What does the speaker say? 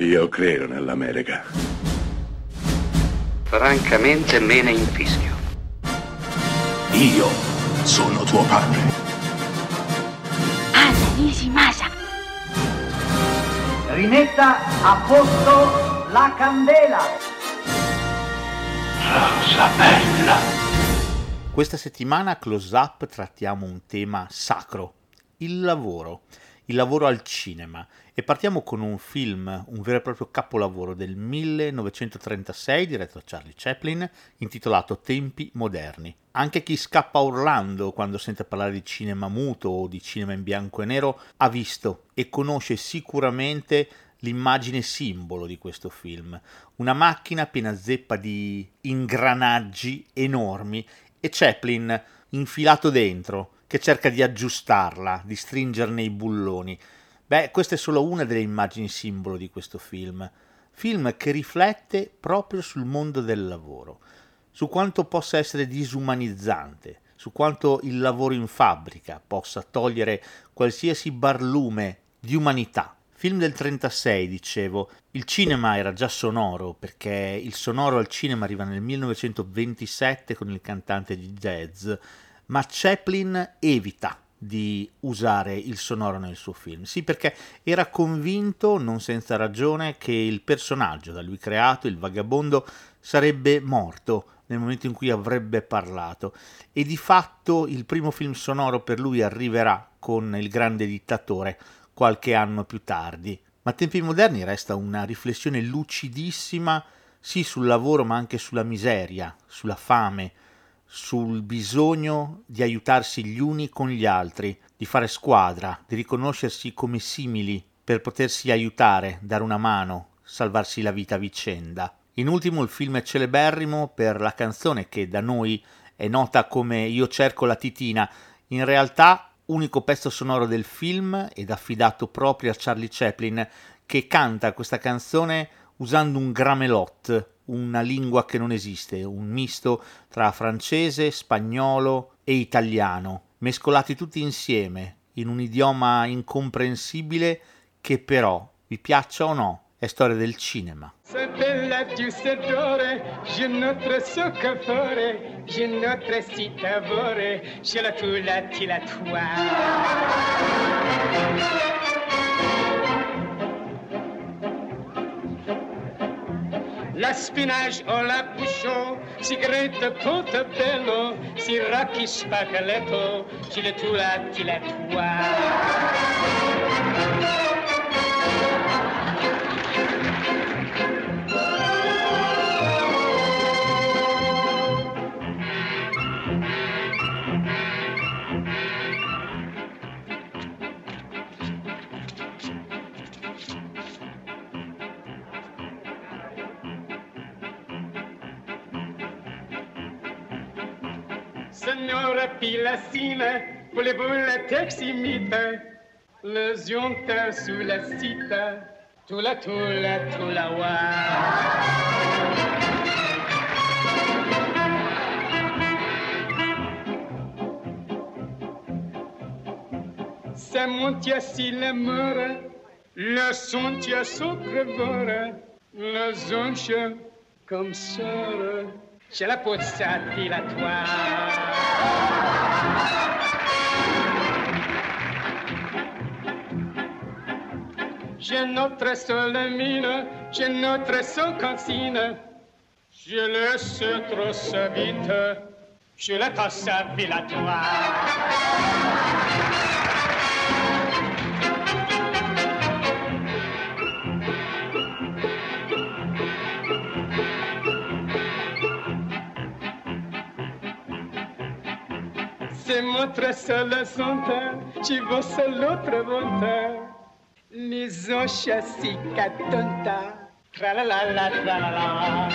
Io credo nell'America. Francamente me ne infischio. Io sono tuo padre. Anna Nishimasa. Rimetta a posto la candela. Rosa bella. Questa settimana a Close Up trattiamo un tema sacro, il lavoro, il lavoro al cinema e partiamo con un film, un vero e proprio capolavoro del 1936 diretto da Charlie Chaplin intitolato Tempi moderni. Anche chi scappa a Orlando quando sente parlare di cinema muto o di cinema in bianco e nero ha visto e conosce sicuramente l'immagine simbolo di questo film, una macchina piena zeppa di ingranaggi enormi e Chaplin infilato dentro che cerca di aggiustarla, di stringerne i bulloni. Beh, questa è solo una delle immagini simbolo di questo film, film che riflette proprio sul mondo del lavoro, su quanto possa essere disumanizzante, su quanto il lavoro in fabbrica possa togliere qualsiasi barlume di umanità Film del 36, dicevo. Il cinema era già sonoro perché il sonoro al cinema arriva nel 1927 con il cantante di jazz, ma Chaplin evita di usare il sonoro nel suo film. Sì, perché era convinto, non senza ragione, che il personaggio da lui creato, il vagabondo, sarebbe morto nel momento in cui avrebbe parlato e di fatto il primo film sonoro per lui arriverà con Il grande dittatore qualche anno più tardi. Ma a tempi moderni resta una riflessione lucidissima sì sul lavoro ma anche sulla miseria, sulla fame, sul bisogno di aiutarsi gli uni con gli altri, di fare squadra, di riconoscersi come simili per potersi aiutare, dare una mano, salvarsi la vita a vicenda. In ultimo il film è celeberrimo per la canzone che da noi è nota come Io cerco la titina, in realtà unico pezzo sonoro del film ed affidato proprio a Charlie Chaplin, che canta questa canzone usando un gramelot, una lingua che non esiste, un misto tra francese, spagnolo e italiano, mescolati tutti insieme in un idioma incomprensibile che però, vi piaccia o no, è storia del cinema. La spinach o la bouchon, cigarette portobello, si rocky spaghetto, chile tula, chile tua. Sonore pilacine, voulez-vous la teximite Le zionta sous la cita, tout la tout la tout la wa. Ça monte si la mort, le son tient son crevore, le zonche comme sœur ce la puzzati la tua. J'ai notre seule mine, j'ai notre seule cantine. Je laisse trop vite, je la tasse à la toi. Se mostra solo sonta, ci vossa l'altra volta. L'isoscia si catonta, tra la la la tra la la.